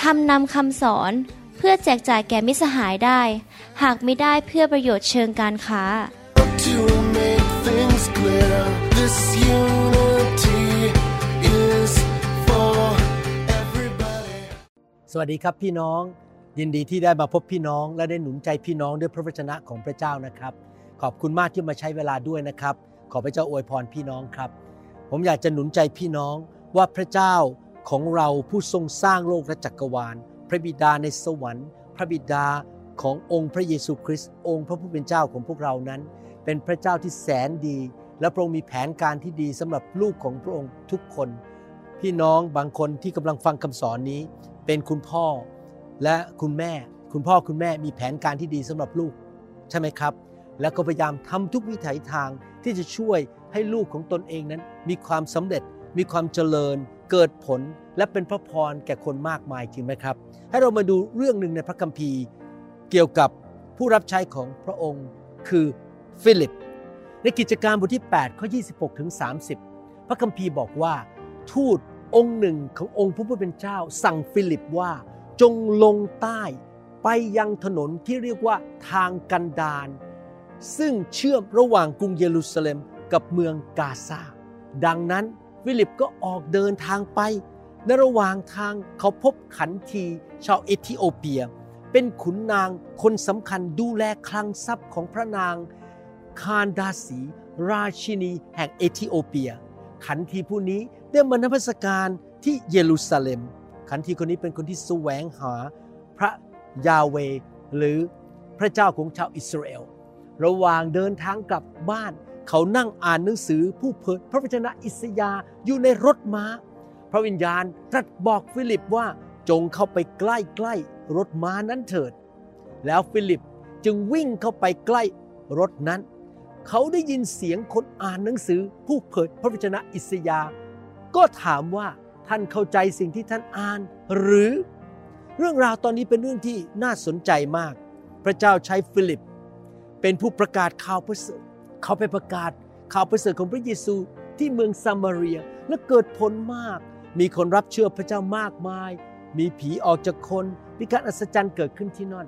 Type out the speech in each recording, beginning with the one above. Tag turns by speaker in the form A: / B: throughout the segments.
A: ทำนำคำสอนเพื่อแจกจ่ายแก่มิตรสหายได้ หากไม่ได้เพื่อประโยชน์เชิงการค้า
B: To make things clear, this unity is for everybody.
C: สวัสดีครับพี่น้อง ยินดีที่ได้มาพบพี่น้อง และได้หนุนใจพี่น้องด้วยพระวจนะของพระเจ้านะครับ ขอบคุณมากที่มาใช้เวลาด้วยนะครับ ขอพระเจ้าอวยพรพี่น้องครับ ผมอยากจะหนุนใจพี่น้องว่าพระเจ้า ของเราผู้ทรงสร้างโลกและจักรวาล พระบิดาในสวรรค์ พระบิดาขององค์พระเยซูคริสต์องค์พระผู้เป็นเจ้าของพวกเรานั้น เป็นพระเจ้าที่แสนดี และพระองค์มีแผนการที่ดีสำหรับลูกของพระองค์ทุกคน พี่น้องบางคนที่กำลังฟังคำสอนนี้ เป็นคุณพ่อและคุณแม่ คุณพ่อคุณแม่มีแผนการที่ดีสำหรับลูก ใช่ไหมครับ แล้วก็พยายามทำทุกวิถีทางที่จะช่วยให้ลูกของตนเองนั้น มีความสำเร็จมีความเจริญ เกิดผลและเป็นพระพรแก่คนมากมายจริงไหมครับ ให้เรามาดูเรื่องหนึ่งในพระคัมภีร์ เกี่ยวกับผู้รับใช้ของพระองค์คือฟิลิป ในกิจการบทที่ 8 ข้อ 26 ถึง 30 พระคัมภีร์บอกว่า ทูตองค์หนึ่งขององค์พระผู้เป็นเจ้า สั่งฟิลิปว่าจงลงใต้ไปยังถนนที่เรียกว่าทางกันดารซึ่งเชื่อมระหว่างกรุงเยรูซาเล็มกับเมืองกาซาดังนั้น ฟิลิปก็ออกเดินทางไป ในระหว่างทางเขาพบขันทีชาวเอธิโอเปีย เป็นขุนนางคนสำคัญดูแลคลังทรัพย์ของพระนางคานดาสีราชินีแห่งเอธิโอเปีย ขันทีผู้นี้ได้มานมัสการที่เยรูซาเล็ม ขันทีคนนี้เป็นคนที่แสวงหาพระยาเวห์หรือพระเจ้าของชาวอิสราเอล ระหว่างเดินทางกลับบ้าน เขานั่งอ่านหนังสือผู้เผยพระวจนะอิสยาอยู่ในรถม้า พระวิญญาณตรัสบอกฟิลิปว่าจงเข้าไปใกล้ๆรถม้านั้นเถิด แล้วฟิลิปจึงวิ่งเข้าไปใกล้รถนั้น เขาได้ยินเสียงคนอ่านหนังสือผู้เผยพระวจนะอิสยา ก็ถามว่าท่านเข้าใจสิ่งที่ท่านอ่านหรือ เรื่องราวตอนนี้เป็นเรื่องที่น่าสนใจมาก พระเจ้าใช้ฟิลิป เป็นผู้ประกาศข่าวประเสริฐ เขาไปประกาศข่าวประเสริฐของพระเยซูที่เมืองซามาเรียและเกิดผลมาก มีคนรับเชื่อพระเจ้ามากมาย มีผีออกจากคนมีการอัศจรรย์เกิดขึ้นที่นั่น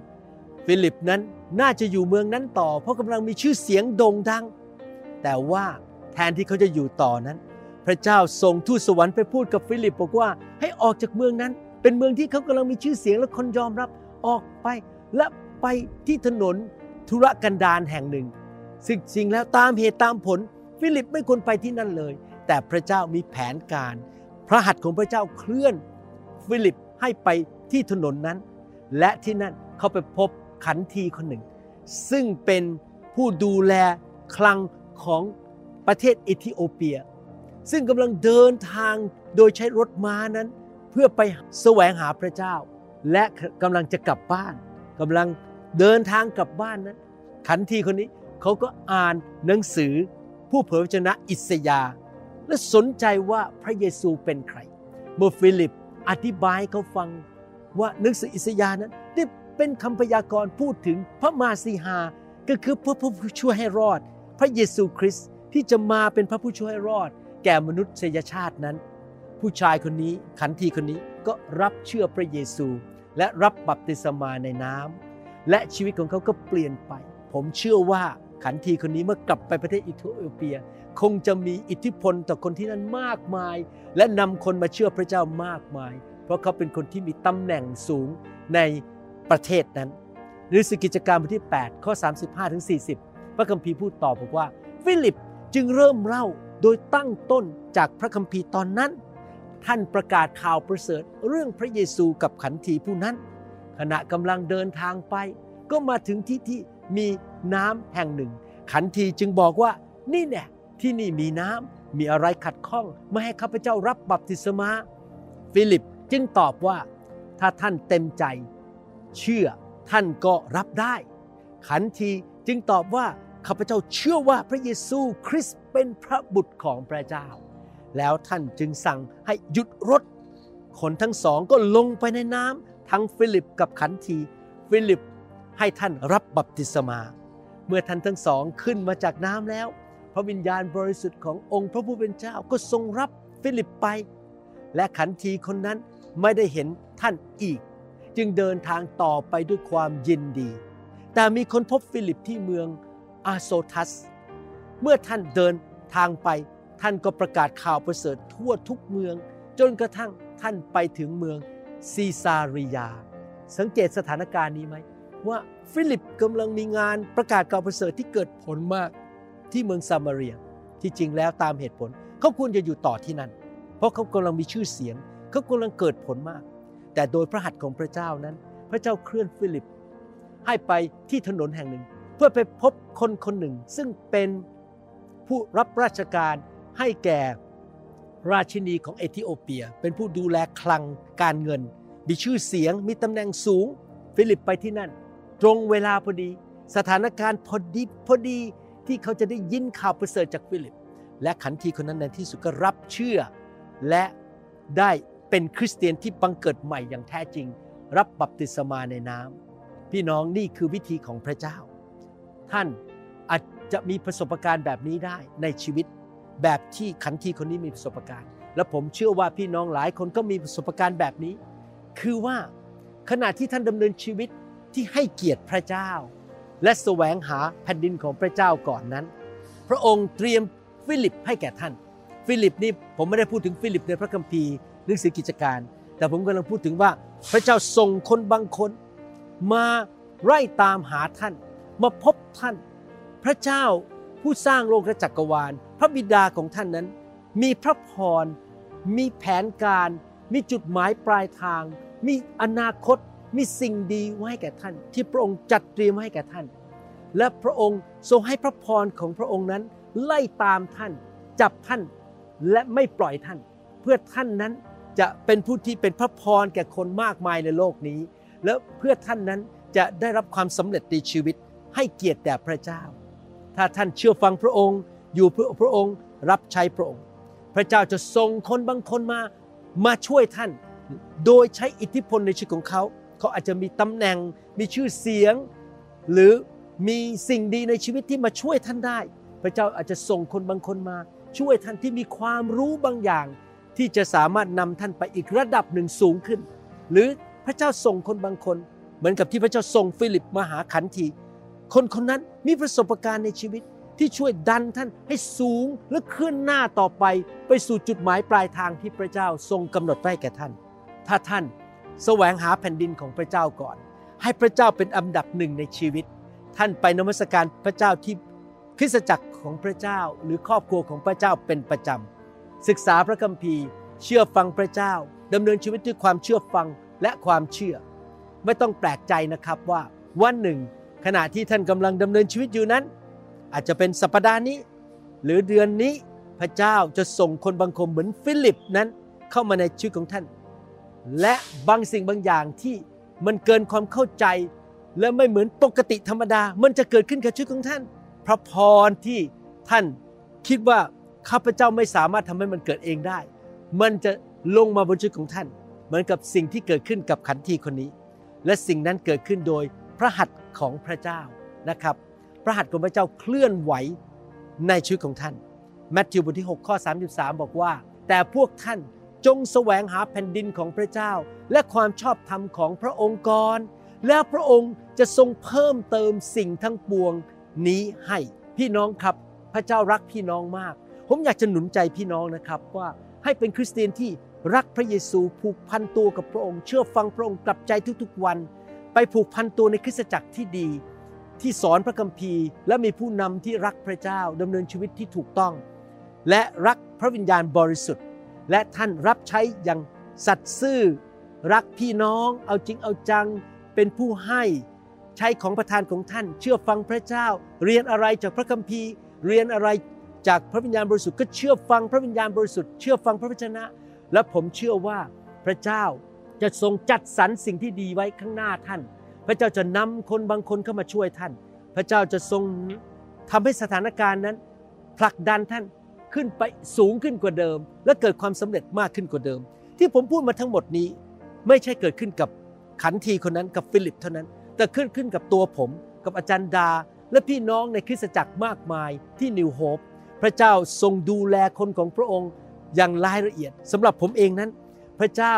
C: ฟิลิปนั้นน่าจะอยู่เมืองนั้นต่อ เพราะกำลังมีชื่อเสียงโด่งดัง แต่ว่าแทนที่เขาจะอยู่ต่อนั้น พระเจ้าส่งทูตสวรรค์ไปพูดกับฟิลิปบอกว่าให้ออกจากเมืองนั้น เป็นเมืองที่เขากำลังมีชื่อเสียงและคนยอมรับออกไปและไปที่ถนนทุรกันดารแห่งหนึ่ง ซึ่งจริงแล้วตามเหตุตามผล ฟิลิปไม่ควรไปที่นั่นเลย แต่พระเจ้ามีแผนการ พระหัตถ์ของพระเจ้าเคลื่อนฟิลิปให้ไปที่ถนนนั้น และที่นั่นเขาไปพบขันทีคนหนึ่ง ซึ่งเป็นผู้ดูแลคลังของประเทศเอธิโอเปีย ซึ่งกำลังเดินทางโดยใช้รถม้านั้น เพื่อไปแสวงหาพระเจ้า และกำลังจะกลับบ้านกำลังเดินทางกลับบ้านนั้นขันทีคนนี้ เขาก็อ่านหนังสือผู้เผยพระชนะอิสยา และสนใจว่าพระเยซูเป็นใคร เมื่อฟิลิปอธิบายเขาฟังว่าหนังสืออิสยานั้นได้เป็นคำพยากรณ์พูดถึงพระมาสีหา ก็คือพระผู้ช่วยให้รอด พระเยซูคริสต์ที่จะมาเป็นพระผู้ช่วยให้รอด แก่มนุษยชาตินั้น ผู้ชายคนนี้ขันทีคนนี้ก็รับเชื่อพระเยซู และรับบัพติศมาในน้ำและชีวิตของเขาก็เปลี่ยนไป ผมเชื่อว่า ขันทีคนนี้เมื่อกลับไปประเทศอิธิโอเปีย คงจะมีอิทธิพลต่อคนที่นั่นมากมาย และนำคนมาเชื่อพระเจ้ามากมาย เพราะเขาเป็นคนที่มีตำแหน่งสูงในประเทศนั้นหรือสกิจการบทที่ 8 ข้อ 35 ถึง 40 พระคัมภีร์พูดต่อบอกว่า ฟิลิปจึงเริ่มเล่าโดยตั้งต้นจากพระคัมภีร์ตอนนั้น ท่านประกาศข่าวประเสริฐเรื่องพระเยซูกับขันทีผู้นั้น ขณะกำลังเดินทางไป ก็มาถึงที่ที่มี น้ำแห่งหนึ่ง ขันทีจึงบอกว่านี่แน่ที่นี่มีน้ำมีอะไรขัดข้องไม่ให้ข้าพเจ้ารับบัพติศมาฟิลิปจึงตอบว่า ถ้าท่านเต็มใจ เชื่อท่านก็รับได้ ขันทีจึงตอบว่าข้าพเจ้าเชื่อว่าพระเยซูคริสต์เป็นพระบุตรของพระเจ้า แล้วท่านจึงสั่งให้หยุดรถ คนทั้งสองก็ลงไปในน้ำทั้งฟิลิปกับขันที ฟิลิปให้ท่านรับบัพติศมา เมื่อท่านทั้งสองขึ้นมาจากน้ำแล้ว พระวิญญาณบริสุทธิ์ขององค์พระผู้เป็นเจ้าก็ทรงรับฟิลิปไป และขันทีคนนั้นไม่ได้เห็นท่านอีก จึงเดินทางต่อไปด้วยความยินดี แต่มีคนพบฟิลิปที่เมืองอาโซทัส เมื่อท่านเดินทางไป ท่านก็ประกาศข่าวประเสริฐทั่วทุกเมือง จนกระทั่งท่านไปถึงเมืองซีซาริยา สังเกตสถานการณ์นี้ไหม ว่าฟิลิปกำลังมีงานประกาศข่าวประเสริฐที่เกิดผลมากที่เมืองซามาเรียที่จริงแล้วตามเหตุผล เขาควรจะอยู่ต่อที่นั่น เพราะเขากำลังมีชื่อเสียง เขากำลังเกิดผลมาก แต่โดยพระหัตถ์ของพระเจ้านั้น พระเจ้าเคลื่อนฟิลิป ให้ไปที่ถนนแห่งหนึ่ง เพื่อไปพบคนคนหนึ่ง ซึ่งเป็นผู้รับราชการให้แก่ราชินีของเอธิโอเปีย เป็นผู้ดูแลคลังการเงิน มีชื่อเสียงมีตำแหน่งสูง ฟิลิปไปที่นั่น ตรงเวลาพอดี สถานการณ์พอดีพอดีที่เขาจะได้ยินข่าวประเสริฐจากฟิลิป และขันทีคนนั้นในที่สุดก็รับเชื่อ และได้เป็นคริสเตียนที่บังเกิดใหม่อย่างแท้จริง รับบัพติศมาในน้ำพี่น้องนี่คือวิธีของพระเจ้า ท่านอาจจะมีประสบการณ์แบบนี้ได้ในชีวิต แบบที่ขันทีคนนี้มีประสบการณ์ และผมเชื่อว่าพี่น้องหลายคนก็มีประสบการณ์แบบนี้ คือว่าขณะที่ท่านดำเนินชีวิต ที่ให้เกียรติพระเจ้า และแสวงหาแผ่นดินของพระเจ้าก่อนนั้น พระองค์เตรียมฟิลิปให้แก่ท่าน ฟิลิปนี่ผมไม่ได้พูดถึงฟิลิปในพระคัมภีร์หนังสือกิจการ แต่ผมกำลังพูดถึงว่าพระเจ้าส่งคนบางคน มาไล่ตามหาท่าน มาพบท่าน พระเจ้าผู้สร้างโลกและจักรวาล พระบิดาของท่านนั้น มีพระพร มีแผนการ มีจุดหมายปลายทาง มีอนาคต มีสิ่งดีไว้ให้แก่ท่าน ที่พระองค์จัดเตรียมไว้ให้แก่ท่าน และพระองค์ทรงให้พระพรของพระองค์นั้น ไล่ตามท่าน จับท่านและไม่ปล่อยท่าน เพื่อท่านนั้นจะเป็นผู้ที่เป็นพระพรแก่คนมากมายในโลกนี้ และเพื่อท่านนั้นจะได้รับความสำเร็จในชีวิต ให้เกียรติแด่พระเจ้า ถ้าท่านเชื่อฟังพระองค์ อยู่เพื่อพระองค์รับใช้พระองค์ พระเจ้าจะส่งคนบางคนมามาช่วยท่าน โดยใช้อิทธิพลในชีวิตของเขา เขาอาจจะมีตำแหน่ง มีชื่อเสียง หรือมีสิ่งดีในชีวิตที่มาช่วยท่านได้ พระเจ้าอาจจะส่งคนบางคนมา ช่วยท่านที่มีความรู้บางอย่าง ที่จะสามารถนำท่านไปอีกระดับหนึ่งสูงขึ้น หรือพระเจ้าส่งคนบางคน เหมือนกับที่พระเจ้าส่งฟิลิปมาหาขันทีคนคนนั้นมีประสบการณ์ในชีวิตที่ช่วยดันท่านให้สูงและเคลื่อนหน้าต่อไป ไปสู่จุดหมายปลายทางที่พระเจ้าทรงกำหนดไว้แก่ท่าน ถ้าท่าน แสวงหาแผ่นดินของพระเจ้าก่อน ให้พระเจ้าเป็นอันดับหนึ่งในชีวิต ท่านไปนมัสการพระเจ้าที่คริสตจักรของพระเจ้าหรือครอบครัวของพระเจ้าเป็นประจำศึกษาพระคัมภีร์ เชื่อฟังพระเจ้าดำเนินชีวิตด้วยความเชื่อฟังและความเชื่อ ไม่ต้องแปลกใจนะครับว่าวันหนึ่ง ขณะที่ท่านกำลังดำเนินชีวิตอยู่นั้น อาจจะเป็นสัปดาห์นี้ หรือเดือนนี้พระเจ้าจะส่งคนบางคนเหมือนฟิลิปนั้นเข้ามาในชีวิตของท่าน และบางสิ่งบางอย่างที่มันเกินความเข้าใจ และไม่เหมือนปกติธรรมดา มันจะเกิดขึ้นกับชีวิตของท่าน พระพรที่ท่านคิดว่าข้าพเจ้าไม่สามารถทำให้มันเกิดเองได้ มันจะลงมาบนชีวิตของท่าน เหมือนกับสิ่งที่เกิดขึ้นกับขันทีคนนี้ และสิ่งนั้นเกิดขึ้นโดยพระหัตถ์ของพระเจ้านะครับ พระหัตถ์ของพระเจ้าเคลื่อนไหวในชีวิตของท่าน แมทธิวบทที่ 6 ข้อ 33 บอกว่า แต่พวกท่าน จงแสวงหาแผ่นดินของพระเจ้า และความชอบธรรมของพระองค์ก่อนแล้วพระองค์จะทรงเพิ่มเติมสิ่งทั้งปวงนี้ให้ พี่น้องครับ พระเจ้ารักพี่น้องมาก ผมอยากจะหนุนใจพี่น้องนะครับว่าให้เป็นคริสเตียนที่รักพระเยซูผูกพันตัวกับพระองค์ เชื่อฟังพระองค์กลับใจทุกๆวัน ไปผูกพันตัวในคริสตจักรที่ดี ที่สอนพระคัมภีร์ และมีผู้นำที่รักพระเจ้าดำเนินชีวิตที่ถูกต้อง และรักพระวิญญาณบริสุทธิ์ และท่านรับใช้อย่างสัตย์ซื่อ รักพี่น้อง เอาจริงเอาจัง เป็นผู้ให้ใช้ของประทานของท่าน เชื่อฟังพระเจ้า เรียนอะไรจากพระคัมภีร์ เรียนอะไรจากพระวิญญาณบริสุทธิ์ก็เชื่อฟังพระวิญญาณบริสุทธิ์เชื่อฟังพระวจนะ และผมเชื่อว่าพระเจ้าจะทรงจัดสรรสิ่งที่ดีไว้ข้างหน้าท่าน พระเจ้าจะนำคนบางคนเข้ามาช่วยท่าน พระเจ้าจะทรงทำให้สถานการณ์นั้น ผลักดันท่าน ขึ้นไปสูงขึ้นกว่าเดิม และเกิดความสำเร็จมากขึ้นกว่าเดิม ที่ผมพูดมาทั้งหมดนี้ ไม่ใช่เกิดขึ้นกับขันทีคนนั้นกับฟิลิปเท่านั้น แต่ขึ้นขึ้นกับตัวผม กับอาจารย์ดา และพี่น้องในคริสตจักรมากมายที่นิวโฮปพระเจ้าทรงดูแลคนของพระองค์อย่างรายละเอียดสำหรับผมเองนั้น พระเจ้า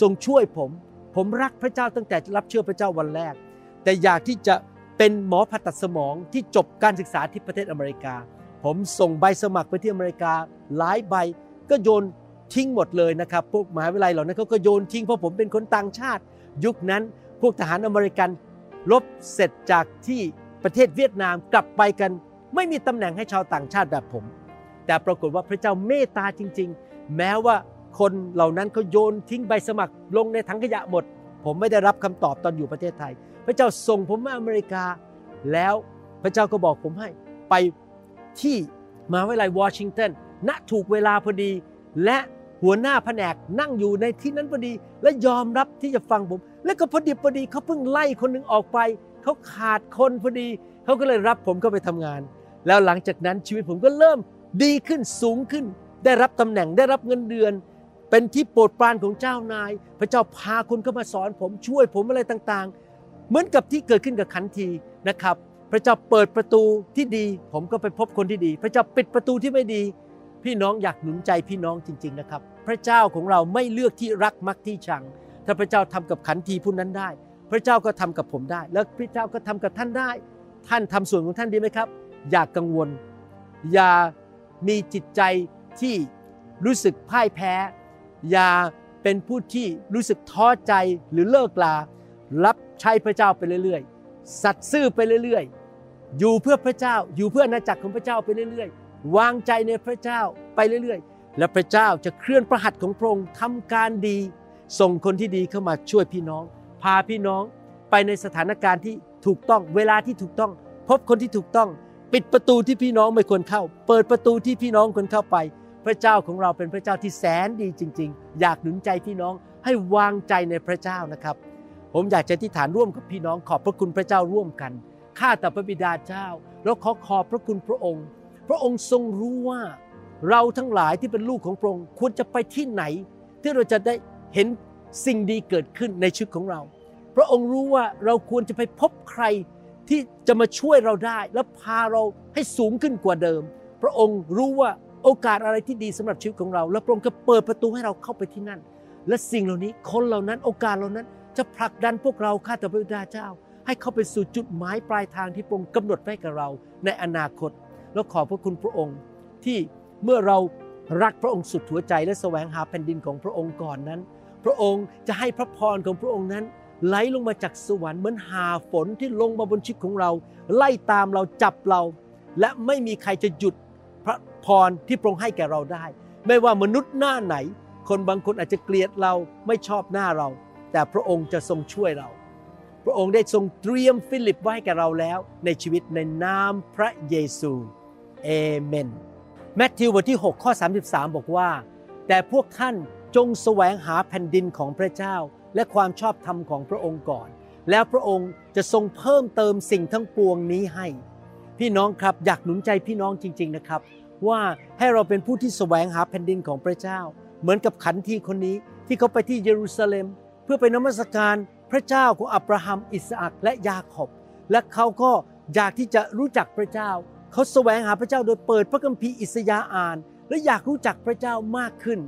C: ทรงช่วยผม ผมรักพระเจ้าตั้งแต่รับเชื่อพระเจ้าวันแรก แต่อยากที่จะเป็นหมอผ่าตัดสมองที่จบการศึกษาที่ประเทศอเมริกา ผมส่งใบสมัครไปที่อเมริกาหลายใบก็โยนทิ้งหมดเลยนะครับ พวกมหาวิทยาลัยเหล่านั้นเขาก็โยนทิ้งเพราะผมเป็นคนต่างชาติ ยุคนั้นพวกทหารอเมริกันรบเสร็จจากที่ประเทศเวียดนามกลับไปกัน ไม่มีตำแหน่งให้ชาวต่างชาติแบบผม แต่ปรากฏว่าพระเจ้าเมตตาจริง ๆ แม้ว่าคนเหล่านั้นเขาโยนทิ้งใบสมัครลงในถังขยะหมด ผมไม่ได้รับคำตอบตอนอยู่ประเทศไทย พระเจ้าส่งผมมาอเมริกา แล้วพระเจ้าก็บอกผมให้ไป ที่มหาวิทยาลัยวอชิงตันณถูกเวลาพอดี และหัวหน้าแผนกนั่งอยู่ในที่นั้นพอดี และยอมรับที่จะฟังผม แล้วก็พอดีพอดีเขาเพิ่งไล่คนหนึ่งออกไป เขาขาดคนพอดี เขาก็เลยรับผมเข้าไปทำงาน แล้วหลังจากนั้นชีวิตผมก็เริ่มดีขึ้นสูงขึ้น ได้รับตำแหน่งได้รับเงินเดือน เป็นที่โปรดปรานของเจ้านาย พระเจ้าพาคนเข้ามาสอนผมช่วยผมอะไรต่างๆ เหมือนกับที่เกิดขึ้นกับขันทีนะครับ พระเจ้าเปิดประตูที่ดี ผมก็ไปพบคนที่ดี พระเจ้าปิดประตูที่ไม่ดี พี่น้องอยากหนุนใจพี่น้องจริง ๆนะครับ พระเจ้าของเราไม่เลือกที่รักมักที่ชัง ถ้าพระเจ้าทำกับขันทีผู้นั้นได้ พระเจ้าก็ทำกับผมได้ แล้วพระเจ้าก็ทำกับท่านได้ ท่านทำส่วนของท่านดีไหมครับ อย่ากกังวล อย่ามีจิตใจที่รู้สึกพ่ายแพ้ อย่าเป็นผู้ที่รู้สึกท้อใจหรือเลิกลา รับใช้พระเจ้าไปเรื่อยๆ สัตย์ซื่อไปเรื่อยๆ อยู่เพื่อพระเจ้า อยู่เพื่ออาณาจักรของพระเจ้าไปเรื่อยๆ วางใจในพระเจ้าไปเรื่อยๆ และพระเจ้าจะเคลื่อนประหัตของพระองค์ทำการดี ส่งคนที่ดีเข้ามาช่วยพี่น้อง พาพี่น้องไปในสถานการณ์ที่ถูกต้องเวลาที่ถูกต้อง พบคนที่ถูกต้อง ปิดประตูที่พี่น้องไม่ควรเข้า เปิดประตูที่พี่น้องควรเข้าไป พระเจ้าของเราเป็นพระเจ้าที่แสนดีจริง ๆ อยากหนุนใจพี่น้องให้วางใจในพระเจ้านะครับ ผมอยากจะอธิษฐานร่วมกับพี่น้องขอบพระคุณพระเจ้าร่วมกัน ข้าแต่พระบิดาเจ้า แล้วขอขอบพระคุณพระองค์ พระองค์ทรงรู้ว่าเราทั้งหลายที่เป็นลูกของพระองค์ควรจะไปที่ไหน ที่เราจะได้เห็นสิ่งดีเกิดขึ้นในชีวิตของเรา พระองค์รู้ว่าเราควรจะไปพบใครที่จะมาช่วยเราได้ และพาเราให้สูงขึ้นกว่าเดิม พระองค์รู้ว่าโอกาสอะไรที่ดีสำหรับชีวิตของเรา และพระองค์ก็เปิดประตูให้เราเข้าไปที่นั่น และสิ่งเหล่านี้คนเหล่านั้นโอกาสเหล่านั้นจะผลักดันพวกเราข้าแต่พระบิดาเจ้า ให้เข้าไปสู่จุดหมายปลายทางที่พระองค์กำหนดไว้กับเราในอนาคต แล้วขอบพระคุณพระองค์ที่เมื่อเรารักพระองค์สุดหัวใจและแสวงหาแผ่นดินของพระองค์ก่อนนั้น พระองค์จะให้พระพรของพระองค์นั้น ไหลลงมาจากสวรรค์เหมือนหาฝนที่ลงมาบนชีวิตของเรา ไล่ตามเราจับเรา และไม่มีใครจะหยุดพระพรที่พระองค์ให้แก่เราได้ ไม่ว่ามนุษย์หน้าไหน คนบางคนอาจจะเกลียดเราไม่ชอบหน้าเรา แต่พระองค์จะทรงช่วยเรา พระองค์ได้ทรงเตรียมฟิลิปไว้ให้แกเราแล้ว ในชีวิตในนามพระเยซูเอเมนแมทธิวบทที่ 6 ข้อ 33 บอกว่า แต่พวกท่านจงแสวงหาแผ่นดินของพระเจ้า และความชอบธรรมของพระองค์ก่อน แล้วพระองค์จะทรงเพิ่มเติมสิ่งทั้งปวงนี้ให้ พี่น้องครับอยากหนุนใจพี่น้องจริง ๆนะครับ ว่าให้เราเป็นผู้ที่แสวงหาแผ่นดินของพระเจ้า เหมือนกับขันทีคนนี้ที่เขาไปที่เยรูซาเล็ม เพื่อไปนมัสการ พระเจ้าของอับราฮัม อิสอักและยาขอบและเขาก็อยากที่จะรู้จักพระเจ้า เขาแสวงหาพระเจ้าโดยเปิดพระคัมภีร์อิสยาห์อ่าน และอยากรู้จักพระเจ้ามากขึ้น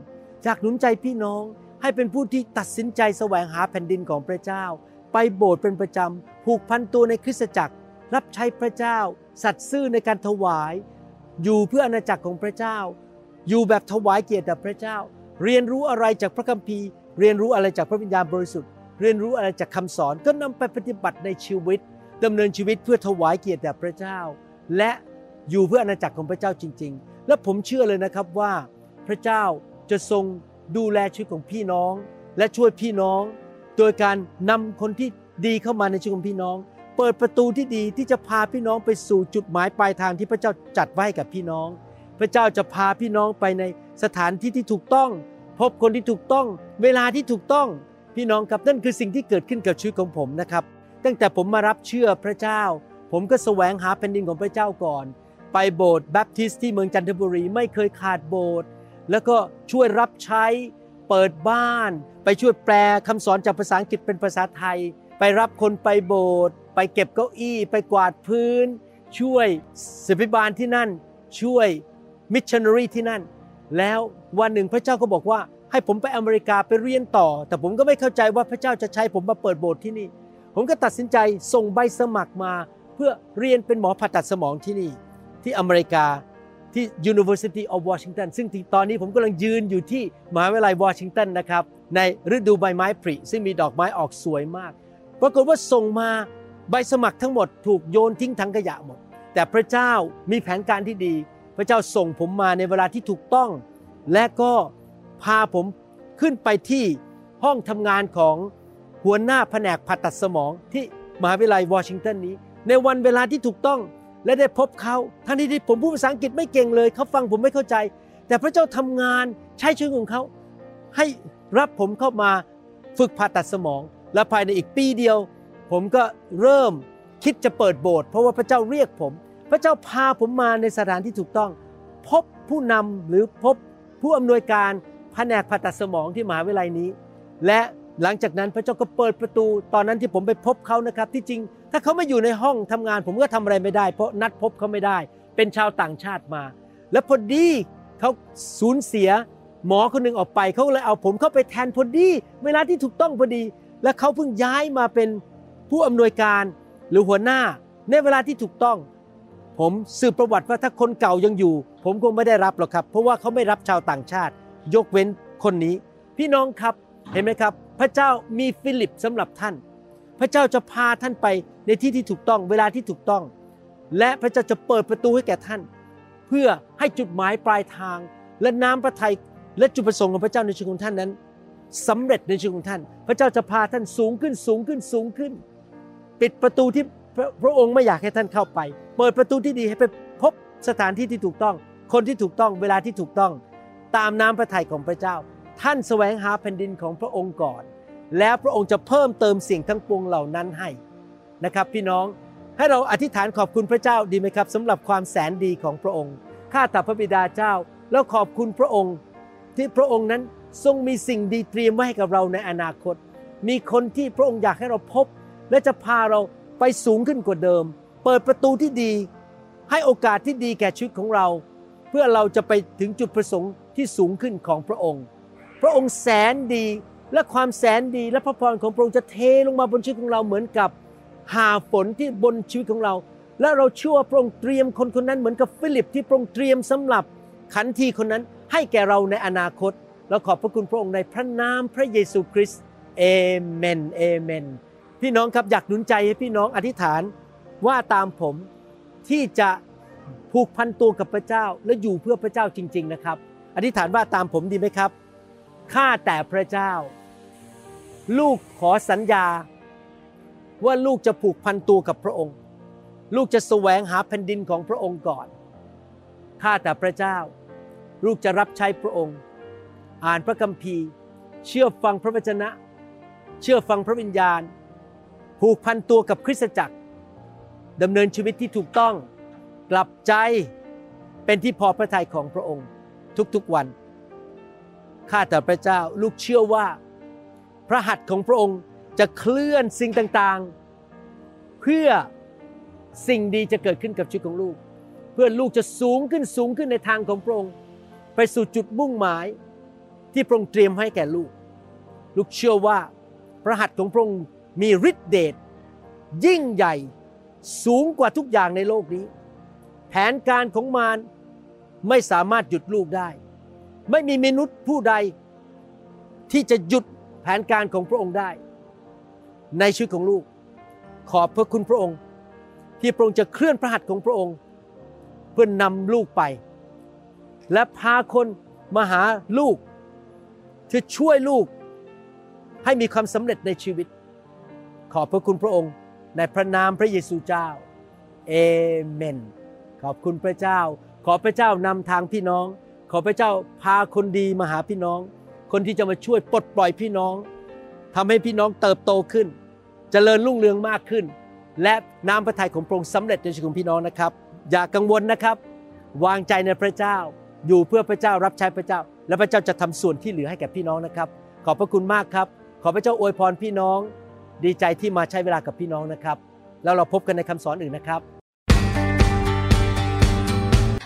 C: อยากหนุนใจพี่น้องให้เป็นผู้ที่ตัดสินใจแสวงหาแผ่นดินของพระเจ้า ไปโบสถ์เป็นประจำผูกพันตัวในคริสตจักร รับใช้พระเจ้า สัตย์ซื่อในการถวาย อยู่เพื่ออาณาจักรของพระเจ้า อยู่แบบถวายเกียรติแด่พระเจ้า เรียนรู้อะไรจากพระคัมภีร์ เรียนรู้อะไรจากพระวิญญาณบริสุทธิ์ เรียนรู้อะไรจากคำสอนก็นำไปปฏิบัติในชีวิตดำเนินชีวิตเพื่อถวายเกียรติแด่พระเจ้า และอยู่เพื่ออาณาจักรของพระเจ้าจริง ๆ และผมเชื่อเลยนะครับว่าพระเจ้าจะทรงดูแลชีวิตของพี่น้อง และช่วยพี่น้อง โดยการนำคนที่ดีเข้ามาในชีวิตของพี่น้อง เปิดประตูที่ดีที่จะพาพี่น้องไปสู่จุดหมายปลายทางที่พระเจ้าจัดไว้ให้กับพี่น้อง พระเจ้าจะพาพี่น้องไปในสถานที่ที่ถูกต้อง พบคนที่ถูกต้อง เวลาที่ถูกต้อง พี่น้องครับนั่นคือสิ่งที่เกิดขึ้นกับชีวิตของผมนะครับ ตั้งแต่ผมมารับเชื่อพระเจ้า ผมก็แสวงหาแผ่นดินของพระเจ้าก่อน ไปโบสถ์แบปทิสต์ที่เมืองจันทบุรีไม่เคยขาดโบสถ์แล้วก็ช่วยรับใช้เปิดบ้าน ไปช่วยแปลคำสอนจากภาษาอังกฤษเป็นภาษาไทย ไปรับคนไปโบสถ์ไปเก็บเก้าอี้ ไปกวาดพื้น ช่วยศิบิบาลที่นั่น ช่วยมิชชันนารีที่นั่น แล้ววันหนึ่งพระเจ้าก็บอกว่า ให้ผมไปอเมริกาไปเรียนต่อ แต่ผมก็ไม่เข้าใจว่าพระเจ้าจะใช้ผมมาเปิดโบสถ์ที่นี่ ผมก็ตัดสินใจส่งใบสมัครมา เพื่อเรียนเป็นหมอผ่าตัดสมองที่นี่ ที่อเมริกาที่ University of Washington ซึ่งตอนนี้ผมกำลังยืนอยู่ที่มหาวิทยาลัยวอชิงตันนะครับ ในฤดูใบไม้ผลิซึ่งมีดอกไม้ออกสวยมาก ปรากฏว่าส่งมาใบสมัครทั้งหมดถูกโยนทิ้งถังขยะหมด แต่พระเจ้ามีแผนการที่ดี พระเจ้าส่งผมมาในเวลาที่ถูกต้อง และก็ พาผมขึ้นไปที่ห้องทำงานของหัวหน้าแผนกผ่าตัดสมองที่มหาวิทยาลัยวอชิงตันนี้ ในวันเวลาที่ถูกต้องและได้พบเขาทั้งที่ผมพูดภาษาอังกฤษไม่เก่งเลยเขาฟังผมไม่เข้าใจ แต่พระเจ้าทำงานใช้ชีวิตของเขา ให้รับผมเข้ามาฝึกผ่าตัดสมอง และภายในอีกปีเดียว ผมก็เริ่มคิดจะเปิดโบสถ์เพราะว่าพระเจ้าเรียกผม พระเจ้าพาผมมาในสถานที่ถูกต้อง พบผู้นำหรือพบผู้อำนวยการ แผนกผ่าตัดสมองที่มหาวิทยาลัยนี้ และหลังจากนั้นพระเจ้าก็เปิดประตู ตอนนั้นที่ผมไปพบเขานะครับ ที่จริง ถ้าเขาไม่อยู่ในห้องทำงาน ผมก็ทำอะไรไม่ได้ เพราะนัดพบเขาไม่ได้ เป็นชาวต่างชาติมา และพอดีเขาสูญเสีย หมอคนหนึ่งออกไปเขาเลยเอาผมเข้าไปแทนพอดี เวลาที่ถูกต้องพอดี และเขาเพิ่งย้ายมาเป็นผู้อำนวยการหรือหัวหน้าในเวลาที่ถูกต้อง ผมสืบประวัติว่าถ้าคนเก่ายังอยู่ ผมคงไม่ได้รับหรอกครับ เพราะว่าเขาไม่รับชาวต่างชาติ ยกเว้นคนนี้ พี่น้องครับเห็นไหมครับ พระเจ้ามีฟิลิปสำหรับท่าน พระเจ้าจะพาท่านไปในที่ที่ถูกต้องเวลาที่ถูกต้อง และพระเจ้าจะเปิดประตูให้แก่ท่าน เพื่อให้จุดหมายปลายทาง และน้ำพระทัยและจุดประสงค์ของพระเจ้าในชีวิตของท่านนั้นสำเร็จในชีวิตของท่าน พระเจ้าจะพาท่านสูงขึ้นสูงขึ้นสูงขึ้น ปิดประตูที่พระพระองค์ไม่อยากให้ท่านเข้าไป เปิดประตูที่ดีให้ไปพบสถานที่ที่ถูกต้อง คนที่ถูกต้องเวลาที่ถูกต้อง ตามน้ำพระทัยของพระเจ้า ท่านแสวงหาแผ่นดินของพระองค์ก่อน แล้วพระองค์จะเพิ่มเติมสิ่งทั้งปวงเหล่านั้นให้นะครับ พี่น้องให้เราอธิษฐานขอบคุณพระเจ้าดีไหมครับสำหรับความแสนดีของพระองค์ข้าแต่พระบิดาเจ้า แล้วขอบคุณพระองค์ ที่พระองค์นั้นทรงมีสิ่งดีเตรียมไว้ให้กับเราในอนาคต มีคนที่พระองค์อยากให้เราพบ และจะพาเราไปสูงขึ้นกว่าเดิม เปิดประตูที่ดี ให้โอกาสที่ดีแก่ชีวิตของเรา เพื่อเราจะไปถึงจุดประสงค์ที่สูงขึ้นของพระองค์ พระองค์แสนดีและความแสนดีและพระพรของพระองค์จะเทลงมาบนชีวิตของเราเหมือนกับหาฝนที่บนชีวิตของเรา และเราเชื่อว่าพระองค์เตรียมคนคนนั้นเหมือนกับฟิลิปที่พระองค์เตรียมสำหรับขันทีคนนั้นให้แก่เราในอนาคตแล้วขอบพระคุณพระองค์ในพระนามพระเยซูคริสต์เอเมนเอเมนพี่น้องครับอยากหนุนใจให้พี่น้องอธิษฐานว่าตามผมที่จะ ผูกพันตัวกับพระเจ้าและอยู่เพื่อพระเจ้าจริง ๆนะครับ อธิษฐานว่าตามผมดีไหมครับ ข้าแต่พระเจ้า ลูกขอสัญญา ว่าลูกจะผูกพันตัวกับพระองค์ ลูกจะแสวงหาแผ่นดินของพระองค์ก่อน ข้าแต่พระเจ้า ลูกจะรับใช้พระองค์ อ่านพระคัมภีร์ เชื่อฟังพระวจนะ เชื่อฟังพระวิญญาณ ผูกพันตัวกับคริสตจักรดำเนินชีวิตที่ถูกต้อง กลับใจเป็นที่พอพระทัยของพระองค์ทุกๆวัน ข้าแต่พระเจ้าลูกเชื่อว่า พระหัตถ์ของพระองค์จะเคลื่อนสิ่งต่างๆ เพื่อสิ่งดีจะเกิดขึ้นกับชีวิตของลูก เพื่อลูกจะสูงขึ้นสูงขึ้นในทางของพระองค์ ไปสู่จุดมุ่งหมายที่พระองค์เตรียมให้แก่ลูก ลูกเชื่อว่า พระหัตถ์ของพระองค์มีฤทธิเดชยิ่งใหญ่สูงกว่าทุกอย่างในโลกนี้ แผนการของมารไม่สามารถหยุดลูกได้ ไม่มีมนุษย์ผู้ใด ที่จะหยุดแผนการของพระองค์ได้ ในชีวิตของลูก ขอบพระคุณพระองค์ ที่พระองค์จะเคลื่อนพระหัตถ์ของพระองค์ เพื่อนนำลูกไป และพาคนมาหาลูกที่ช่วยลูกให้มีความสำเร็จในชีวิต ขอบพระคุณพระองค์ในพระนามพระเยซูเจ้าเอเมน ขอบคุณพระเจ้า ขอพระเจ้านำทางพี่น้อง ขอพระเจ้าพาคนดีมาหาพี่น้อง คนที่จะมาช่วยปลดปล่อยพี่น้องทำให้พี่น้องเติบโตขึ้นเจริญรุ่งเรืองมากขึ้น และน้ำพระทัยของพระองค์สำเร็จในชีวิตของพี่น้องนะครับ อย่ากังวลนะครับ วางใจในพระเจ้า อยู่เพื่อพระเจ้ารับใช้พระเจ้า และพระเจ้าจะทำส่วนที่เหลือให้แก่พี่น้องนะครับ ขอบพระคุณมากครับ ขอพระเจ้าอวยพรพี่น้อง ดีใจที่มาใช้เวลากับพี่น้องนะครับ แล้วเราพบกันในคำสอนอื่นนะครับ